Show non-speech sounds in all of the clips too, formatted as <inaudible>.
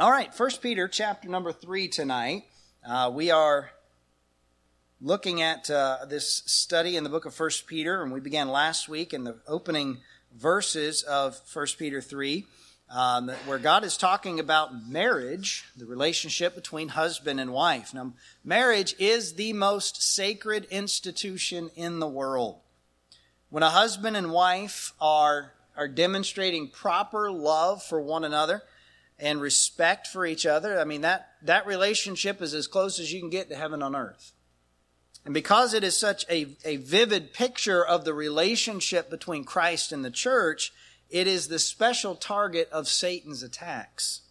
All right, First Peter chapter number 3 tonight. Uh, we are looking at uh, this study in the book of First Peter, and we began last week in the opening verses of First Peter 3, um, where God is talking about marriage, the relationship between husband and wife. Now, marriage is the most sacred institution in the world. When a husband and wife are, are demonstrating proper love for one another, and respect for each other, I mean, that, that relationship is as close as you can get to heaven on earth. And because it is such a, a vivid picture of the relationship between Christ and the church, it is the special target of Satan's attacks.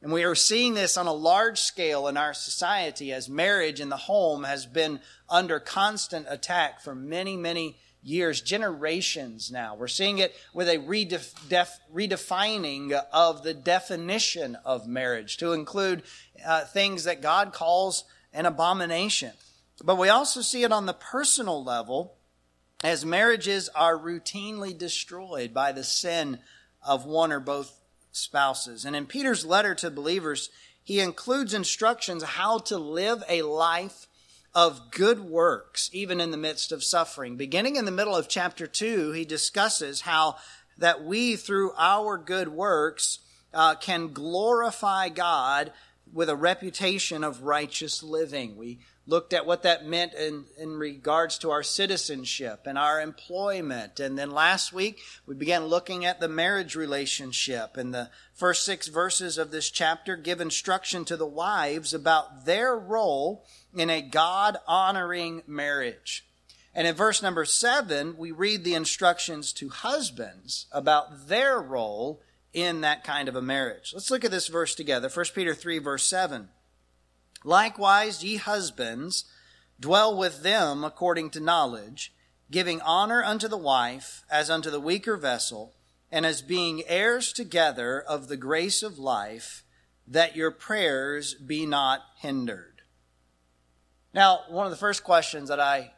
And we are seeing this on a large scale in our society as marriage in the home has been under constant attack for many, many years, generations now. We're seeing it with a redef- def- redefining of the definition of marriage to include uh, things that God calls an abomination. But we also see it on the personal level as marriages are routinely destroyed by the sin of one or both spouses. And in Peter's letter to believers, he includes instructions how to live a life of good works, even in the midst of suffering. Beginning in the middle of chapter 2, he discusses how that we, through our good works, uh, can glorify God with a reputation of righteous living. We looked at what that meant in, in regards to our citizenship and our employment. And then last week, we began looking at the marriage relationship. And the first six verses of this chapter give instruction to the wives about their role in a God honoring marriage. And in verse number seven, we read the instructions to husbands about their role in that kind of a marriage. Let's look at this verse together. 1 Peter 3, verse 7. Likewise, ye husbands, dwell with them according to knowledge, giving honor unto the wife as unto the weaker vessel, and as being heirs together of the grace of life, that your prayers be not hindered. Now, one of the first questions that I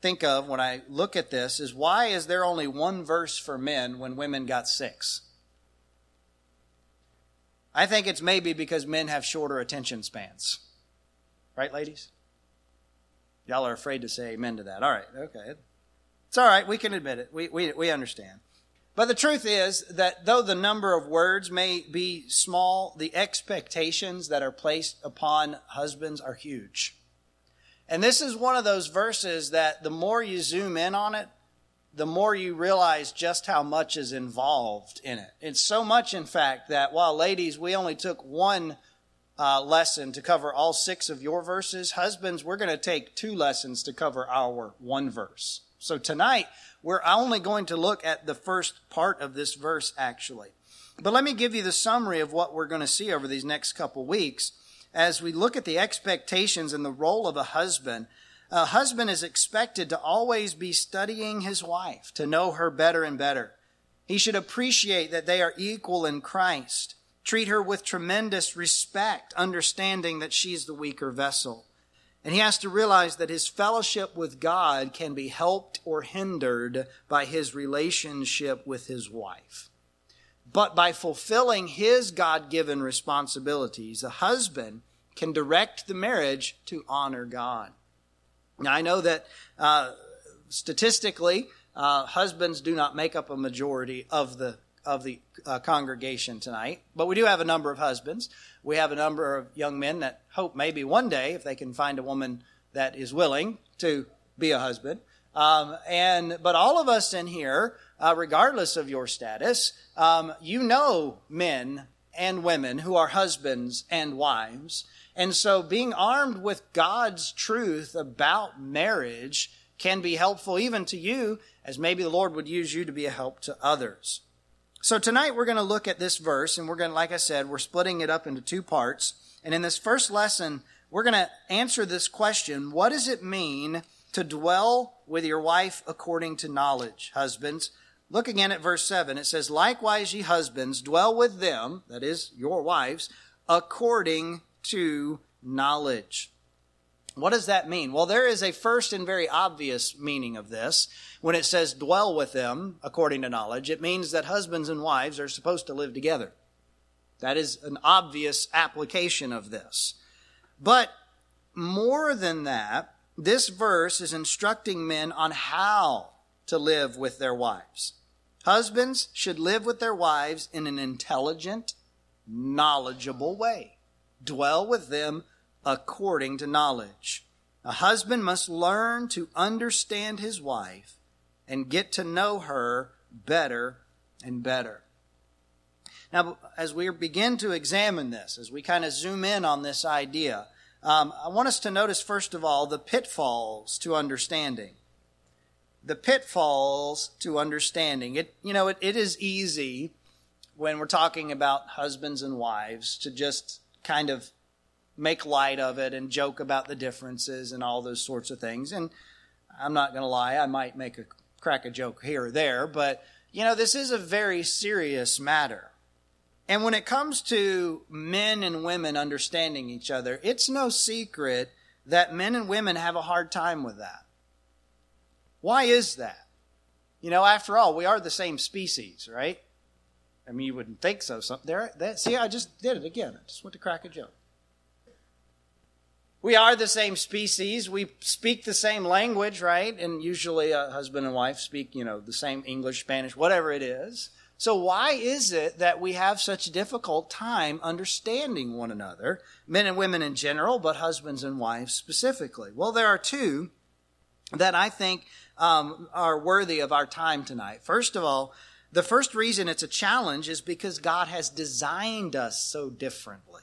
think of when I look at this is why is there only one verse for men when women got six? I think it's maybe because men have shorter attention spans. Right, ladies? Y'all are afraid to say amen to that. All right, okay. It's all right. We can admit it. We, we, we understand. But the truth is that though the number of words may be small, the expectations that are placed upon husbands are huge. And this is one of those verses that the more you zoom in on it, the more you realize just how much is involved in it. It's so much, in fact, that while ladies, we only took one uh, lesson to cover all six of your verses, husbands, we're going to take two lessons to cover our one verse. So tonight, we're only going to look at the first part of this verse, actually. But let me give you the summary of what we're going to see over these next couple weeks as we look at the expectations and the role of a husband a husband is expected to always be studying his wife, to know her better and better. He should appreciate that they are equal in Christ, treat her with tremendous respect, understanding that she's the weaker vessel. And he has to realize that his fellowship with God can be helped or hindered by his relationship with his wife. But by fulfilling his God given responsibilities, a husband can direct the marriage to honor God. Now, I know that uh, statistically, uh, husbands do not make up a majority of the of the uh, congregation tonight, but we do have a number of husbands. We have a number of young men that hope maybe one day, if they can find a woman that is willing to be a husband. Um, and but all of us in here, uh, regardless of your status, um, you know men and women who are husbands and wives and so being armed with God's truth about marriage can be helpful even to you, as maybe the Lord would use you to be a help to others. So tonight we're going to look at this verse, and we're going to, like I said, we're splitting it up into two parts. And in this first lesson, we're going to answer this question What does it mean to dwell with your wife according to knowledge? Husbands, look again at verse 7. It says, Likewise, ye husbands, dwell with them, that is, your wives, according to knowledge. What does that mean? Well, there is a first and very obvious meaning of this. When it says dwell with them according to knowledge, it means that husbands and wives are supposed to live together. That is an obvious application of this. But more than that, this verse is instructing men on how to live with their wives. Husbands should live with their wives in an intelligent, knowledgeable way. Dwell with them according to knowledge. A husband must learn to understand his wife and get to know her better and better. Now, as we begin to examine this, as we kind of zoom in on this idea, um, I want us to notice, first of all, the pitfalls to understanding. The pitfalls to understanding. It, you know, it, it is easy when we're talking about husbands and wives to just kind of make light of it and joke about the differences and all those sorts of things. And I'm not going to lie, I might make a crack a joke here or there, but you know, this is a very serious matter. And when it comes to men and women understanding each other, it's no secret that men and women have a hard time with that. Why is that? You know, after all, we are the same species, right? I mean, you wouldn't think so. Some, there, that, see, I just did it again. I just went to crack a joke. We are the same species. We speak the same language, right? And usually a husband and wife speak, you know, the same English, Spanish, whatever it is. So why is it that we have such a difficult time understanding one another, men and women in general, but husbands and wives specifically? Well, there are two that I think um, are worthy of our time tonight. First of all, the first reason it's a challenge is because God has designed us so differently.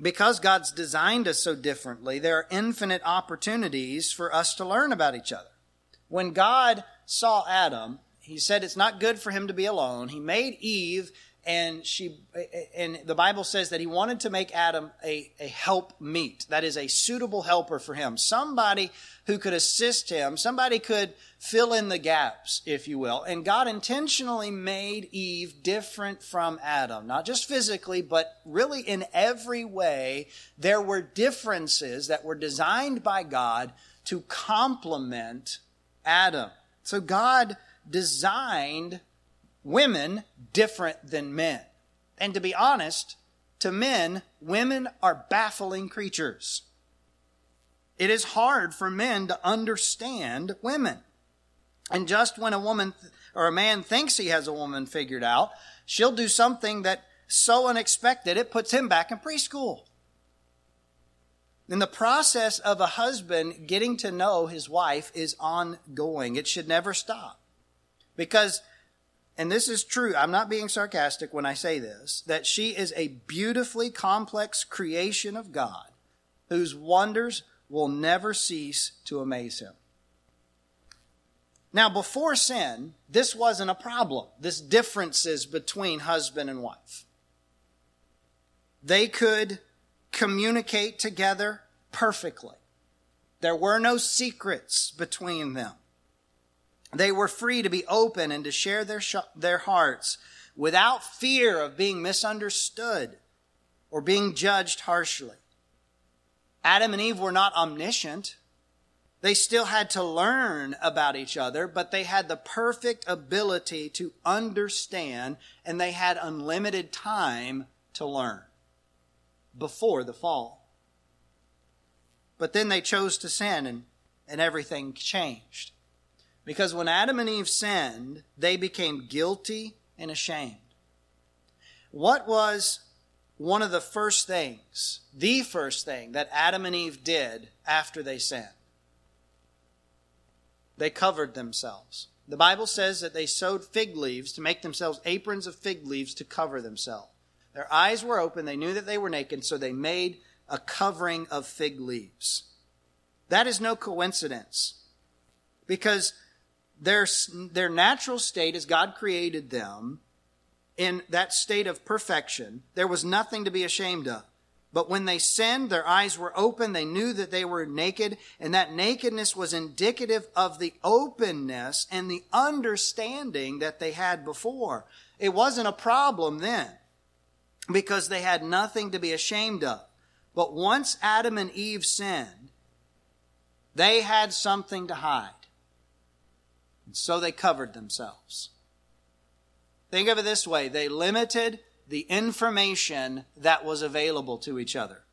Because God's designed us so differently, there are infinite opportunities for us to learn about each other. When God saw Adam, he said it's not good for him to be alone. He made Eve and she and the bible says that he wanted to make adam a, a help meet that is a suitable helper for him somebody who could assist him somebody could fill in the gaps if you will. And god intentionally made eve different from adam not just physically but really in every way. There were differences that were designed by god to complement adam. So god designed women different than men. And to be honest, to men, women are baffling creatures. It is hard for men to understand women. And just when a woman or a man thinks he has a woman figured out, she'll do something that so unexpected it puts him back in preschool. And the process of a husband getting to know his wife is ongoing. It should never stop. Because and this is true, I'm not being sarcastic when I say this, that she is a beautifully complex creation of God whose wonders will never cease to amaze him. Now, before sin, this wasn't a problem. This differences between husband and wife. They could communicate together perfectly. There were no secrets between them. They were free to be open and to share their, sh- their hearts without fear of being misunderstood or being judged harshly. Adam and Eve were not omniscient. They still had to learn about each other, but they had the perfect ability to understand and they had unlimited time to learn before the fall. But then they chose to sin and, and everything changed. Because when Adam and Eve sinned, they became guilty and ashamed. What was one of the first things, the first thing that Adam and Eve did after they sinned? They covered themselves. The Bible says that they sewed fig leaves to make themselves aprons of fig leaves to cover themselves. Their eyes were open, they knew that they were naked, so they made a covering of fig leaves. That is no coincidence. Because their, their natural state as God created them, in that state of perfection, there was nothing to be ashamed of. But when they sinned, their eyes were open. They knew that they were naked, and that nakedness was indicative of the openness and the understanding that they had before. It wasn't a problem then because they had nothing to be ashamed of. But once Adam and Eve sinned, they had something to hide. And so they covered themselves. Think of it this way they limited the information that was available to each other.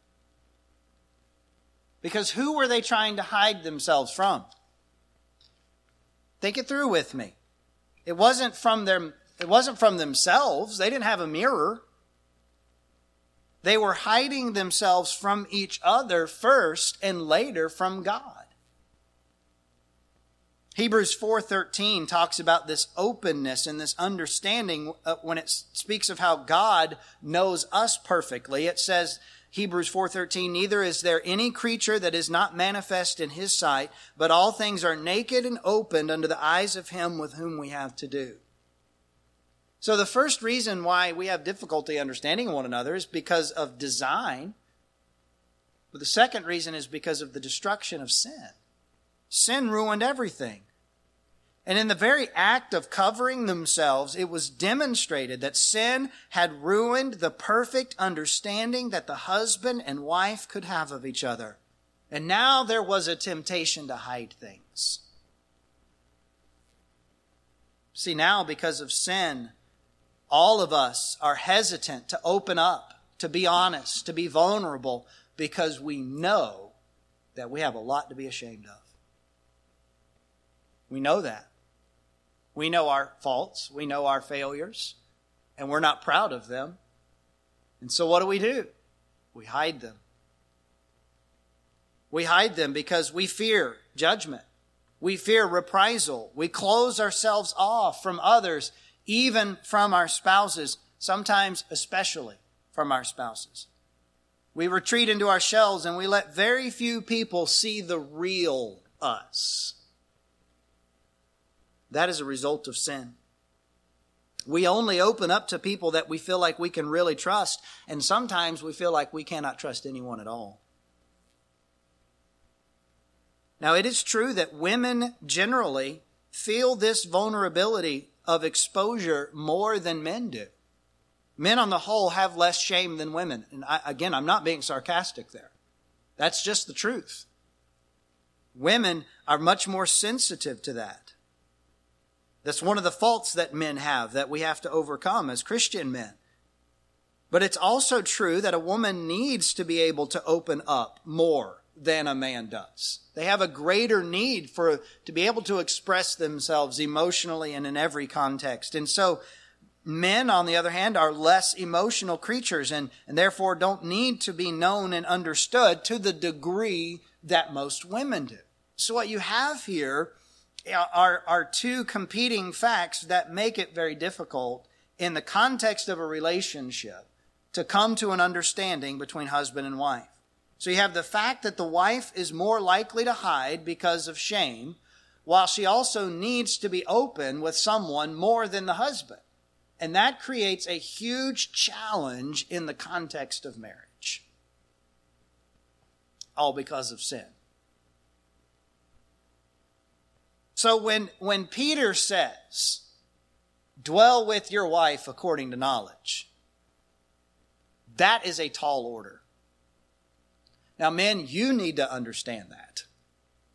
Because who were they trying to hide themselves from? Think it through with me. It wasn't from them, it wasn't from themselves. They didn't have a mirror. They were hiding themselves from each other first and later from God. Hebrews 4:13 talks about this openness and this understanding uh, when it speaks of how God knows us perfectly. It says Hebrews 4:13 neither is there any creature that is not manifest in his sight but all things are naked and opened under the eyes of him with whom we have to do. So the first reason why we have difficulty understanding one another is because of design. But the second reason is because of the destruction of sin. Sin ruined everything. And in the very act of covering themselves, it was demonstrated that sin had ruined the perfect understanding that the husband and wife could have of each other. And now there was a temptation to hide things. See, now because of sin, all of us are hesitant to open up, to be honest, to be vulnerable, because we know that we have a lot to be ashamed of. We know that. We know our faults, we know our failures, and we're not proud of them. And so what do we do? We hide them. We hide them because we fear judgment. We fear reprisal. We close ourselves off from others, even from our spouses, sometimes especially from our spouses. We retreat into our shells and we let very few people see the real us. That is a result of sin. We only open up to people that we feel like we can really trust, and sometimes we feel like we cannot trust anyone at all. Now, it is true that women generally feel this vulnerability of exposure more than men do. Men on the whole have less shame than women. And I, again, I'm not being sarcastic there. That's just the truth. Women are much more sensitive to that. That's one of the faults that men have that we have to overcome as Christian men. But it's also true that a woman needs to be able to open up more than a man does. They have a greater need for to be able to express themselves emotionally and in every context. And so men, on the other hand, are less emotional creatures and, and therefore don't need to be known and understood to the degree that most women do. So what you have here are, are two competing facts that make it very difficult in the context of a relationship to come to an understanding between husband and wife. So you have the fact that the wife is more likely to hide because of shame, while she also needs to be open with someone more than the husband. And that creates a huge challenge in the context of marriage. All because of sin. So when, when Peter says, dwell with your wife according to knowledge, that is a tall order. Now, men, you need to understand that.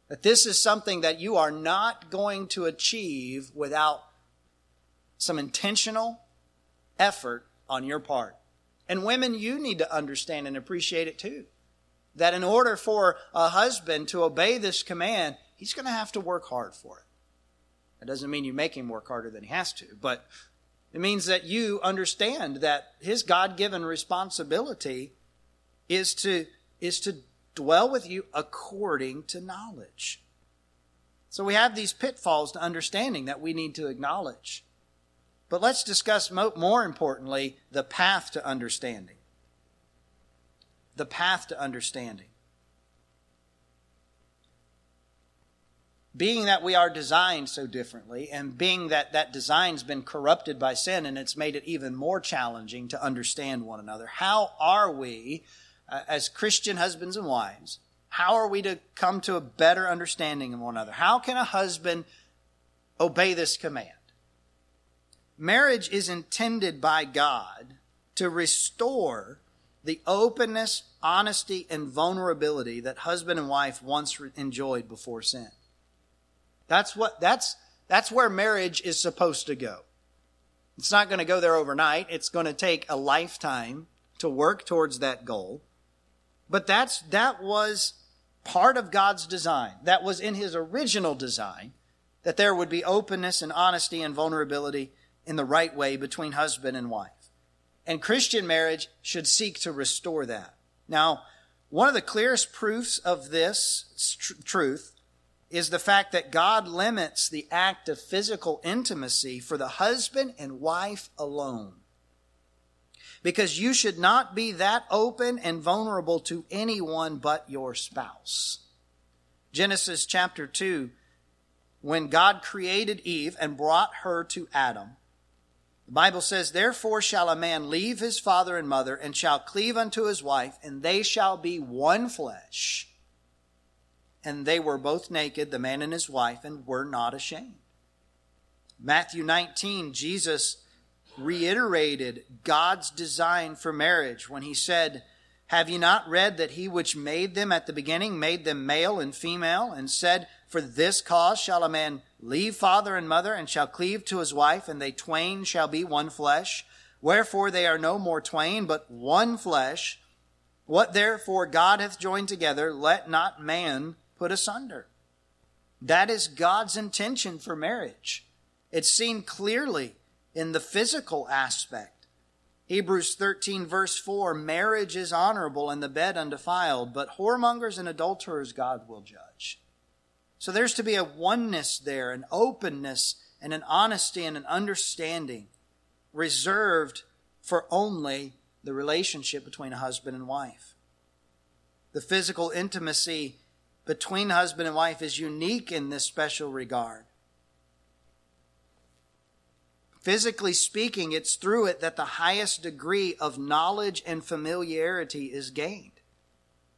That this is something that you are not going to achieve without some intentional effort on your part. And women, you need to understand and appreciate it too. That in order for a husband to obey this command, he's going to have to work hard for it. That doesn't mean you make him work harder than he has to, but it means that you understand that his God given responsibility is to, is to dwell with you according to knowledge. So we have these pitfalls to understanding that we need to acknowledge. But let's discuss more importantly the path to understanding. The path to understanding. Being that we are designed so differently and being that that design's been corrupted by sin and it's made it even more challenging to understand one another how are we uh, as christian husbands and wives how are we to come to a better understanding of one another? How can a husband obey this command? Marriage is intended by god to restore the openness honesty and vulnerability that husband and wife once enjoyed before sin that's what that's that's where marriage is supposed to go. It's not going to go there overnight. It's going to take a lifetime to work towards that goal. But that's, that was part of God's design. That was in his original design that there would be openness and honesty and vulnerability in the right way between husband and wife. And Christian marriage should seek to restore that. Now, one of the clearest proofs of this tr- truth is the fact that God limits the act of physical intimacy for the husband and wife alone. Because you should not be that open and vulnerable to anyone but your spouse. Genesis chapter 2, when God created Eve and brought her to Adam, the Bible says, Therefore shall a man leave his father and mother, and shall cleave unto his wife, and they shall be one flesh. And they were both naked, the man and his wife, and were not ashamed. Matthew 19, Jesus reiterated God's design for marriage when he said, Have you not read that he which made them at the beginning made them male and female, and said, For this cause shall a man leave father and mother, and shall cleave to his wife, and they twain shall be one flesh. Wherefore they are no more twain, but one flesh. What therefore God hath joined together, let not man put asunder. That is God's intention for marriage. It's seen clearly in the physical aspect. Hebrews 13, verse 4 Marriage is honorable and the bed undefiled, but whoremongers and adulterers God will judge. So there's to be a oneness there, an openness and an honesty and an understanding reserved for only the relationship between a husband and wife. The physical intimacy between husband and wife is unique in this special regard. Physically speaking, it's through it that the highest degree of knowledge and familiarity is gained.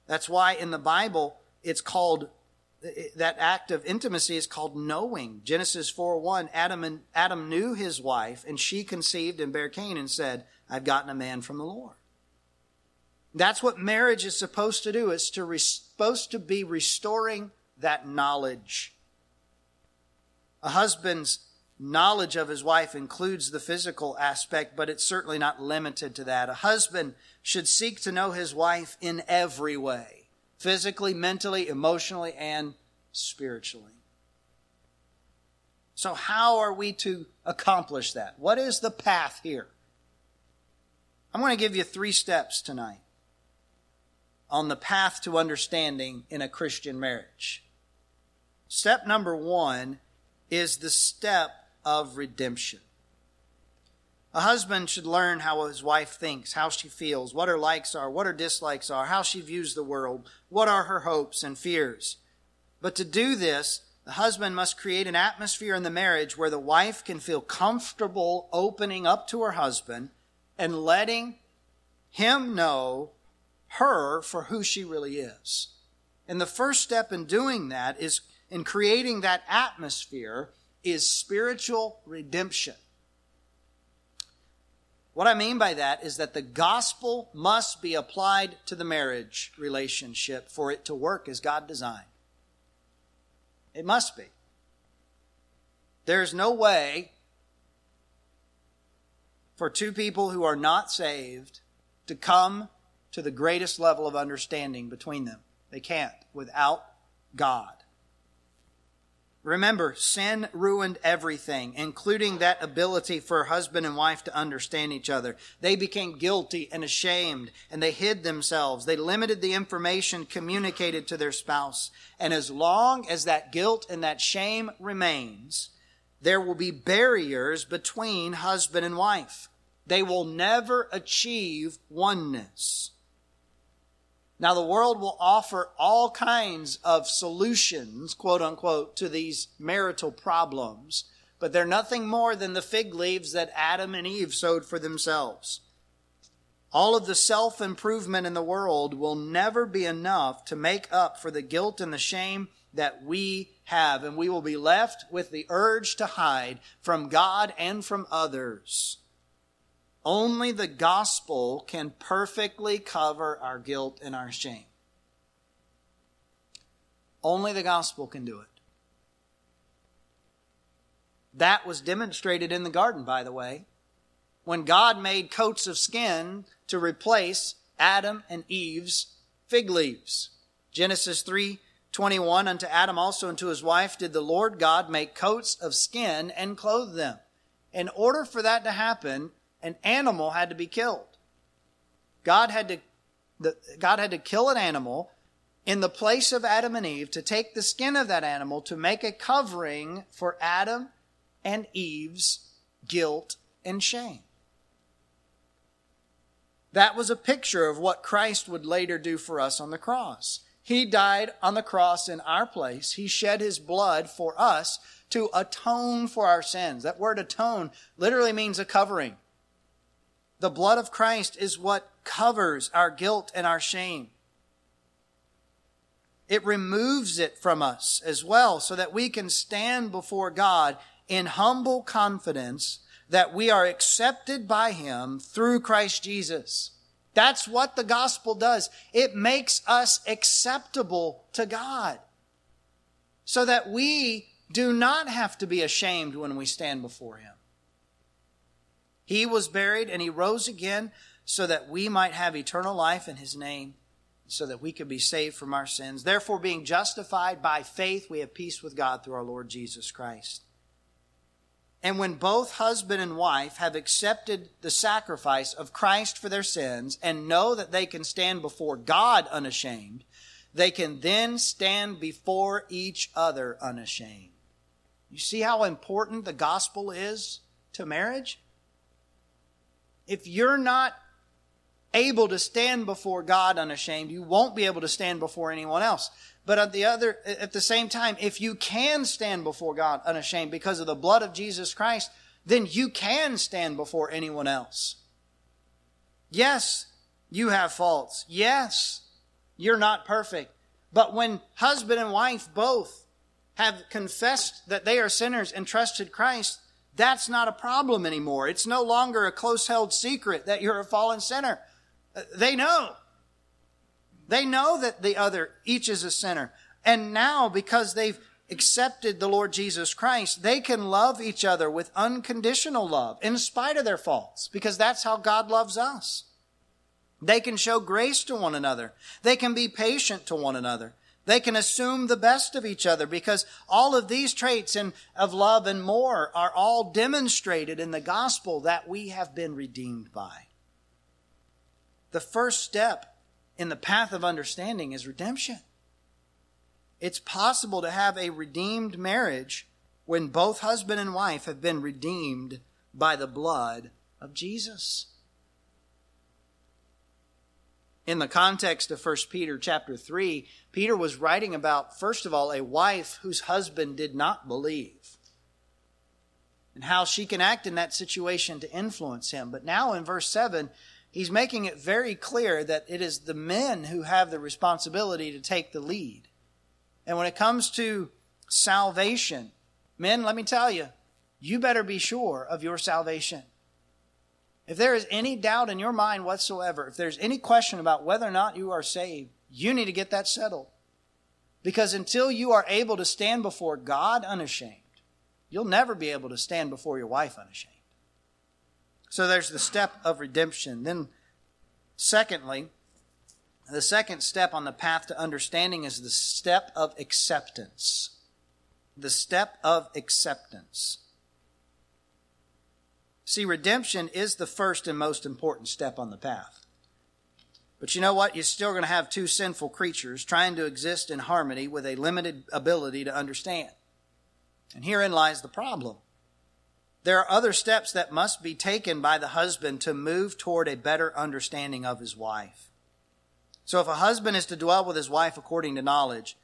That's why in the Bible it's called that act of intimacy is called knowing. Genesis 4 1, Adam, and, Adam knew his wife, and she conceived and bare Cain and said, I've gotten a man from the Lord. That's what marriage is supposed to do. It's to supposed to be restoring that knowledge. A husband's knowledge of his wife includes the physical aspect, but it's certainly not limited to that. A husband should seek to know his wife in every way physically, mentally, emotionally, and spiritually. So, how are we to accomplish that? What is the path here? I'm going to give you three steps tonight on the path to understanding in a Christian marriage. Step number one is the step of redemption. A husband should learn how his wife thinks, how she feels, what her likes are, what her dislikes are, how she views the world, what are her hopes and fears. But to do this, the husband must create an atmosphere in the marriage where the wife can feel comfortable opening up to her husband and letting him know her for who she really is. And the first step in doing that is in creating that atmosphere is spiritual redemption. What I mean by that is that the gospel must be applied to the marriage relationship for it to work as God designed. It must be. There's no way for two people who are not saved to come to the greatest level of understanding between them. They can't without God. Remember, sin ruined everything, including that ability for husband and wife to understand each other. They became guilty and ashamed, and they hid themselves. They limited the information communicated to their spouse. And as long as that guilt and that shame remains, there will be barriers between husband and wife. They will never achieve oneness. Now, the world will offer all kinds of solutions, quote unquote, to these marital problems, but they're nothing more than the fig leaves that Adam and Eve sewed for themselves. All of the self improvement in the world will never be enough to make up for the guilt and the shame that we have, and we will be left with the urge to hide from God and from others. Only the gospel can perfectly cover our guilt and our shame. Only the gospel can do it. That was demonstrated in the garden, by the way. when God made coats of skin to replace Adam and Eve's fig leaves. Genesis 3 21 Unto Adam also and to his wife did the Lord God make coats of skin and clothe them. In order for that to happen, an animal had to be killed. God had to, the, God had to kill an animal in the place of Adam and Eve to take the skin of that animal to make a covering for Adam and Eve's guilt and shame. That was a picture of what Christ would later do for us on the cross. He died on the cross in our place. He shed his blood for us to atone for our sins. That word atone literally means a covering. The blood of Christ is what covers our guilt and our shame. It removes it from us as well so that we can stand before God in humble confidence that we are accepted by Him through Christ Jesus. That's what the gospel does. It makes us acceptable to God so that we do not have to be ashamed when we stand before Him. He was buried and He rose again so that we might have eternal life in His name, so that we could be saved from our sins. Therefore, being justified by faith, we have peace with God through our Lord Jesus Christ. And when both husband and wife have accepted the sacrifice of Christ for their sins and know that they can stand before God unashamed, they can then stand before each other unashamed. You see how important the gospel is to marriage? If you're not able to stand before God unashamed, you won't be able to stand before anyone else. But at the other, at the same time, if you can stand before God unashamed because of the blood of Jesus Christ, then you can stand before anyone else. Yes, you have faults. Yes, you're not perfect. But when husband and wife both have confessed that they are sinners and trusted Christ, that's not a problem anymore. It's no longer a close held secret that you're a fallen sinner. Uh, they know. They know that the other, each is a sinner. And now, because they've accepted the Lord Jesus Christ, they can love each other with unconditional love in spite of their faults, because that's how God loves us. They can show grace to one another. They can be patient to one another. They can assume the best of each other because all of these traits of love and more are all demonstrated in the gospel that we have been redeemed by. The first step in the path of understanding is redemption. It's possible to have a redeemed marriage when both husband and wife have been redeemed by the blood of Jesus. In the context of 1 Peter chapter 3, Peter was writing about, first of all, a wife whose husband did not believe and how she can act in that situation to influence him. But now in verse 7, he's making it very clear that it is the men who have the responsibility to take the lead. And when it comes to salvation, men, let me tell you, you better be sure of your salvation. If there is any doubt in your mind whatsoever, if there's any question about whether or not you are saved, you need to get that settled. Because until you are able to stand before God unashamed, you'll never be able to stand before your wife unashamed. So there's the step of redemption. Then, secondly, the second step on the path to understanding is the step of acceptance. The step of acceptance. See, redemption is the first and most important step on the path. But you know what? You're still going to have two sinful creatures trying to exist in harmony with a limited ability to understand. And herein lies the problem. There are other steps that must be taken by the husband to move toward a better understanding of his wife. So if a husband is to dwell with his wife according to knowledge,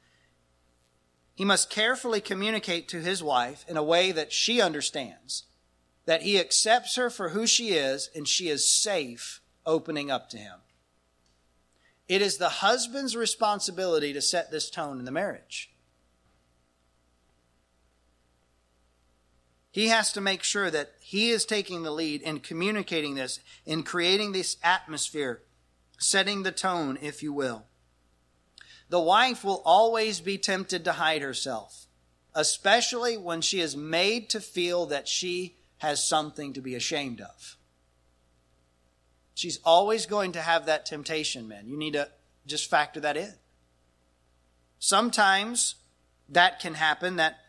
he must carefully communicate to his wife in a way that she understands, that he accepts her for who she is and she is safe opening up to him. It is the husband's responsibility to set this tone in the marriage. He has to make sure that he is taking the lead in communicating this, in creating this atmosphere, setting the tone, if you will. The wife will always be tempted to hide herself, especially when she is made to feel that she has something to be ashamed of. She's always going to have that temptation, man. You need to just factor that in. Sometimes that can happen, that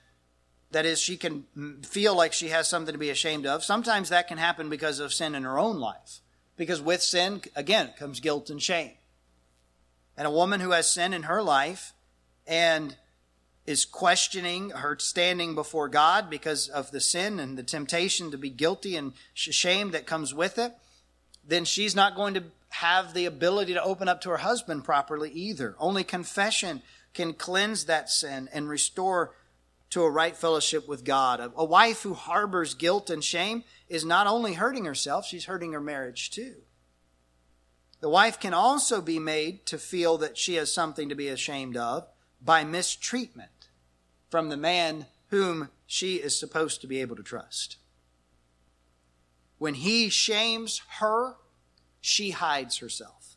that is, she can feel like she has something to be ashamed of. Sometimes that can happen because of sin in her own life. Because with sin, again, comes guilt and shame. And a woman who has sin in her life and is questioning her standing before God because of the sin and the temptation to be guilty and shame that comes with it, then she's not going to have the ability to open up to her husband properly either. Only confession can cleanse that sin and restore to a right fellowship with God. A, wife who harbors guilt and shame is not only hurting herself, she's hurting her marriage too. The wife can also be made to feel that she has something to be ashamed of by mistreatment from the man whom she is supposed to be able to trust. When he shames her, she hides herself.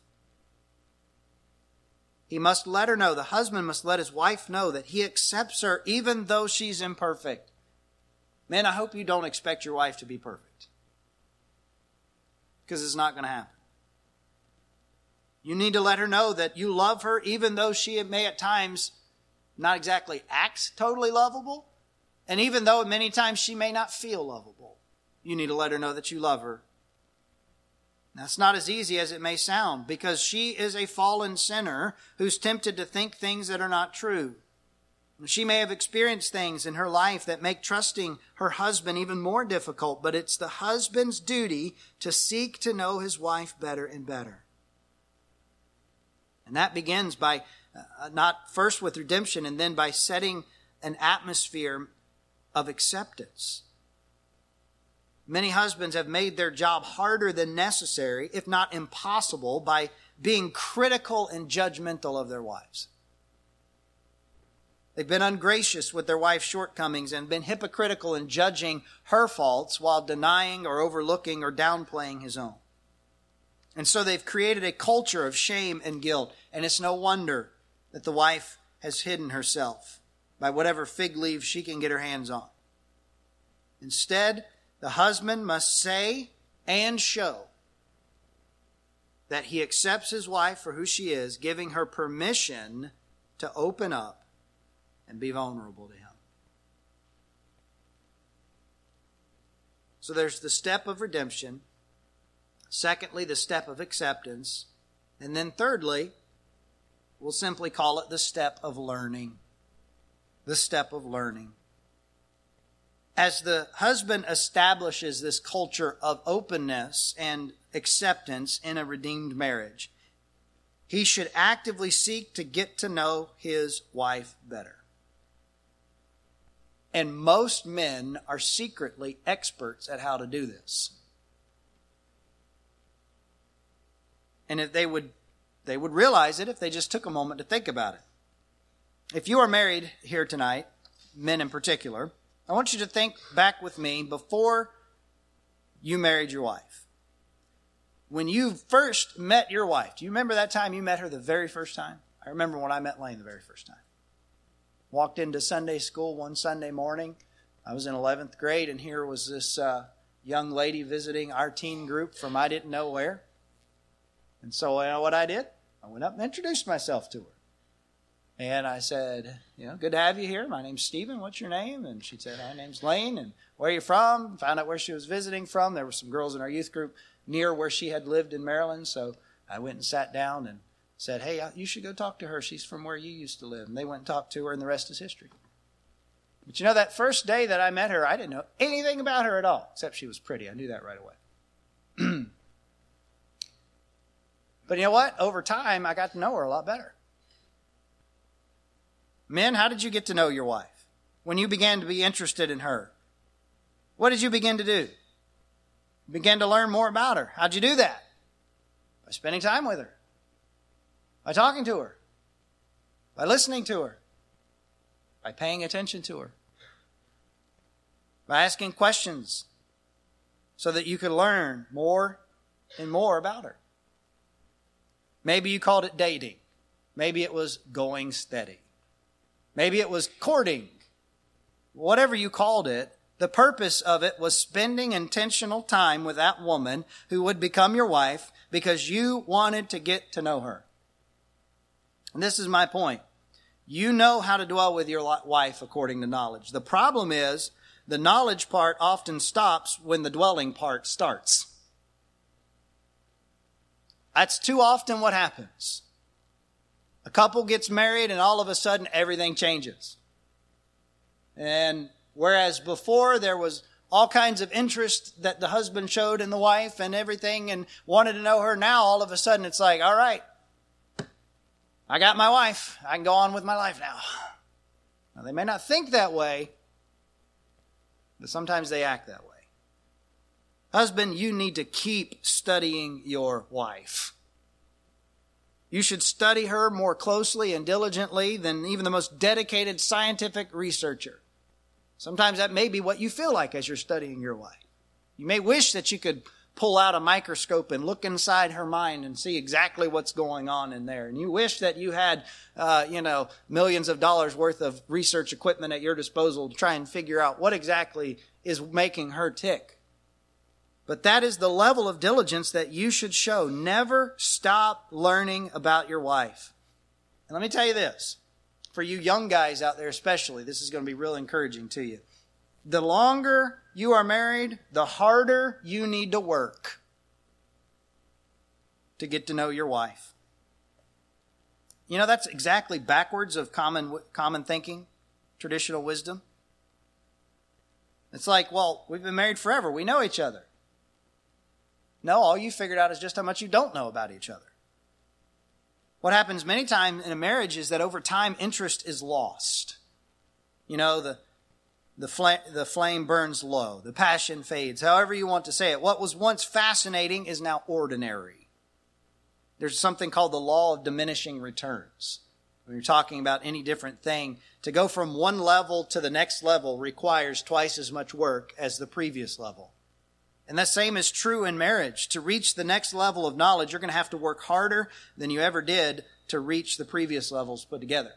He must let her know, the husband must let his wife know that he accepts her even though she's imperfect. Men, I hope you don't expect your wife to be perfect. Because it's not going to happen. You need to let her know that you love her even though she may at times not exactly act totally lovable. And even though many times she may not feel lovable, you need to let her know that you love her that's not as easy as it may sound because she is a fallen sinner who's tempted to think things that are not true. She may have experienced things in her life that make trusting her husband even more difficult, but it's the husband's duty to seek to know his wife better and better. And that begins by uh, not first with redemption and then by setting an atmosphere of acceptance. Many husbands have made their job harder than necessary, if not impossible, by being critical and judgmental of their wives. They've been ungracious with their wife's shortcomings and been hypocritical in judging her faults while denying or overlooking or downplaying his own. And so they've created a culture of shame and guilt, and it's no wonder that the wife has hidden herself by whatever fig leaves she can get her hands on. Instead, the husband must say and show that he accepts his wife for who she is, giving her permission to open up and be vulnerable to him. So there's the step of redemption. Secondly, the step of acceptance. And then thirdly, we'll simply call it the step of learning. The step of learning as the husband establishes this culture of openness and acceptance in a redeemed marriage, he should actively seek to get to know his wife better. And most men are secretly experts at how to do this. And if they would they would realize it if they just took a moment to think about it. If you are married here tonight, men in particular, I want you to think back with me before you married your wife. When you first met your wife, do you remember that time you met her the very first time? I remember when I met Lane the very first time. Walked into Sunday school one Sunday morning. I was in 11th grade, and here was this uh, young lady visiting our teen group from I didn't know where. And so, you know what I did? I went up and introduced myself to her. And I said, you know, good to have you here. My name's Stephen. What's your name? And she said, my name's Lane. And where are you from? Found out where she was visiting from. There were some girls in our youth group near where she had lived in Maryland. So I went and sat down and said, hey, uh, you should go talk to her. She's from where you used to live. And they went and talked to her, and the rest is history. But you know, that first day that I met her, I didn't know anything about her at all, except she was pretty. I knew that right away. <clears throat> but you know what? Over time, I got to know her a lot better. Men, how did you get to know your wife? When you began to be interested in her? What did you begin to do? You began to learn more about her. How'd you do that? By spending time with her. By talking to her. By listening to her. By paying attention to her. By asking questions so that you could learn more and more about her. Maybe you called it dating. Maybe it was going steady. Maybe it was courting. Whatever you called it, The purpose of it was spending intentional time with that woman who would become your wife because you wanted to get to know her. And this is my point. You know how to dwell with your wife according to knowledge. The problem is the knowledge part often stops when the dwelling part starts. That's too often what happens. A couple gets married and all of a sudden everything changes. And whereas before there was all kinds of interest that the husband showed in the wife and everything and wanted to know her, now all of a sudden it's like, all right, I got my wife. I can go on with my life now. Now they may not think that way, but sometimes they act that way. Husband, you need to keep studying your wife. You should study her more closely and diligently than even the most dedicated scientific researcher. Sometimes that may be what you feel like as you're studying your wife. You may wish that you could pull out a microscope and look inside her mind and see exactly what's going on in there. And you wish that you had, uh, you know, millions of dollars worth of research equipment at your disposal to try and figure out what exactly is making her tick. But that is the level of diligence that you should show. Never stop learning about your wife. And let me tell you this for you young guys out there, especially, this is going to be real encouraging to you. The longer you are married, the harder you need to work to get to know your wife. You know, that's exactly backwards of common, common thinking, traditional wisdom. It's like, well, we've been married forever. We know each other. No, all you figured out is just how much you don't know about each other. What happens many times in a marriage is that over time interest is lost. You know, the, the, flame, the flame burns low, the passion fades, however you want to say it. What was once fascinating is now ordinary. There's something called the law of diminishing returns. When you're talking about any different thing, to go from one level to the next level requires twice as much work as the previous level. And that same is true in marriage. To reach the next level of knowledge, you're going to have to work harder than you ever did to reach the previous levels put together.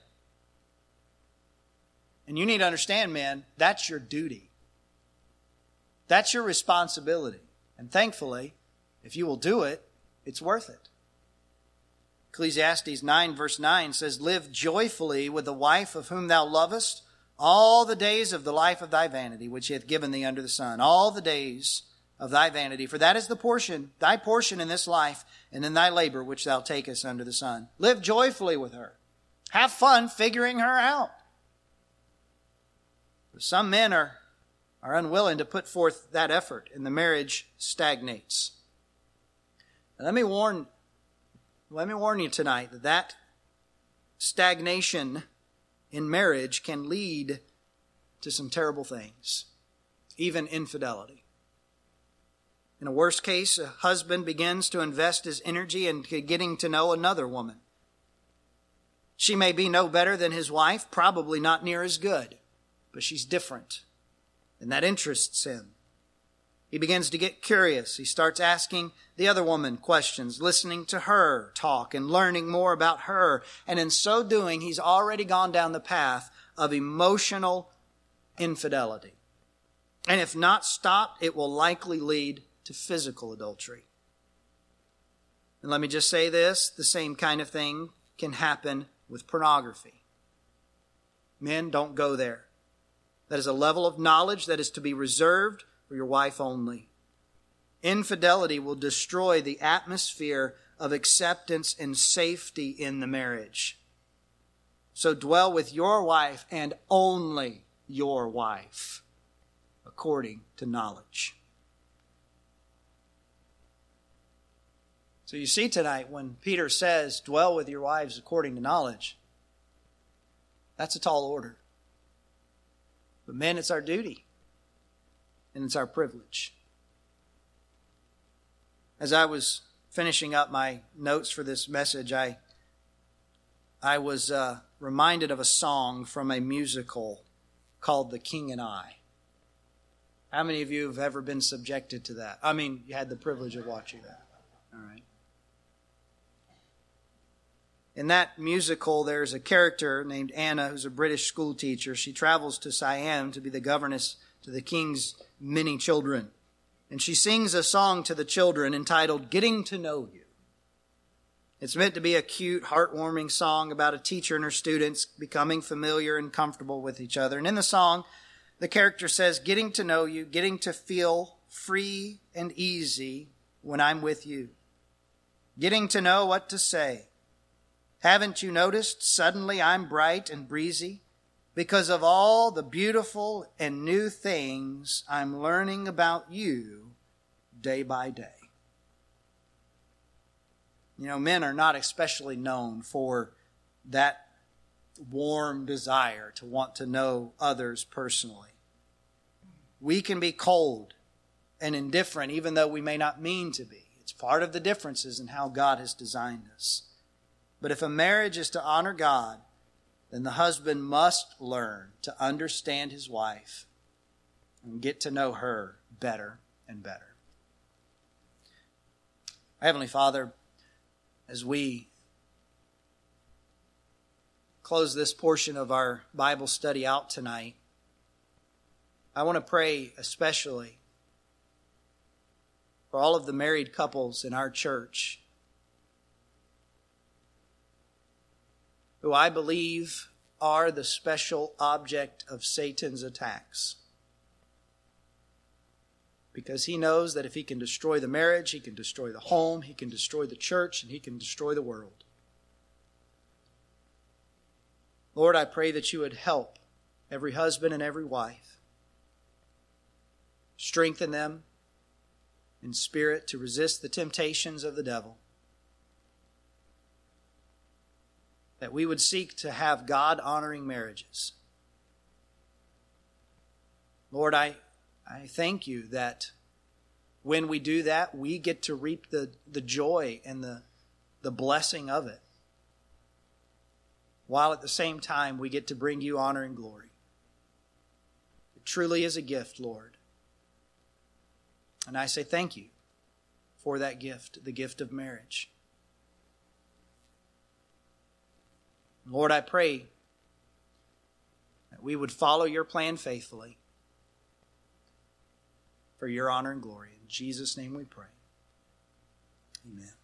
And you need to understand, man, that's your duty. That's your responsibility. And thankfully, if you will do it, it's worth it. Ecclesiastes 9, verse 9 says, Live joyfully with the wife of whom thou lovest all the days of the life of thy vanity, which he hath given thee under the sun. All the days of thy vanity, for that is the portion, thy portion in this life, and in thy labor which thou takest under the sun. Live joyfully with her. Have fun figuring her out. But some men are, are unwilling to put forth that effort, and the marriage stagnates. Let me warn, let me warn you tonight that that stagnation in marriage can lead to some terrible things, even infidelity. In a worst case, a husband begins to invest his energy in getting to know another woman. She may be no better than his wife, probably not near as good, but she's different, and that interests him. He begins to get curious. He starts asking the other woman questions, listening to her talk and learning more about her. And in so doing, he's already gone down the path of emotional infidelity. And if not stopped, it will likely lead to physical adultery. And let me just say this the same kind of thing can happen with pornography. Men, don't go there. That is a level of knowledge that is to be reserved for your wife only. Infidelity will destroy the atmosphere of acceptance and safety in the marriage. So dwell with your wife and only your wife according to knowledge. So you see tonight when Peter says, dwell with your wives according to knowledge, that's a tall order. But men, it's our duty and it's our privilege. As I was finishing up my notes for this message, I I was uh, reminded of a song from a musical called The King and I. How many of you have ever been subjected to that? I mean, you had the privilege of watching that. All right. In that musical, there's a character named Anna who's a British school teacher. She travels to Siam to be the governess to to the king's many children. And she sings a song to the children entitled Getting to Know You. It's meant to be a cute, heartwarming song about a teacher and her students becoming familiar and comfortable with each other. And in the song, the character says, Getting to know you, getting to feel free and easy when I'm with you, getting to know what to say. Haven't you noticed suddenly I'm bright and breezy? Because of all the beautiful and new things I'm learning about you day by day. You know, men are not especially known for that warm desire to want to know others personally. We can be cold and indifferent even though we may not mean to be. It's part of the differences in how God has designed us. But if a marriage is to honor God, then the husband must learn to understand his wife and get to know her better and better. Heavenly Father, as we close this portion of our Bible study out tonight, I want to pray especially for all of the married couples in our church who I believe are the special object of Satan's attacks. Because he knows that if he can destroy the marriage, he can destroy the home, he can destroy the church, and he can destroy the world. Lord, I pray that you would help every husband and every wife. Strengthen them in spirit to resist the temptations of the devil. That we would seek to have God honoring marriages. Lord, I, I thank you that when we do that, we get to reap the, the joy and the, the blessing of it. While at the same time, we get to bring you honor and glory. It truly is a gift, Lord. And I say thank you for that gift, the gift of marriage. Lord, I pray that we would follow your plan faithfully for your honor and glory. In Jesus' name we pray. Amen.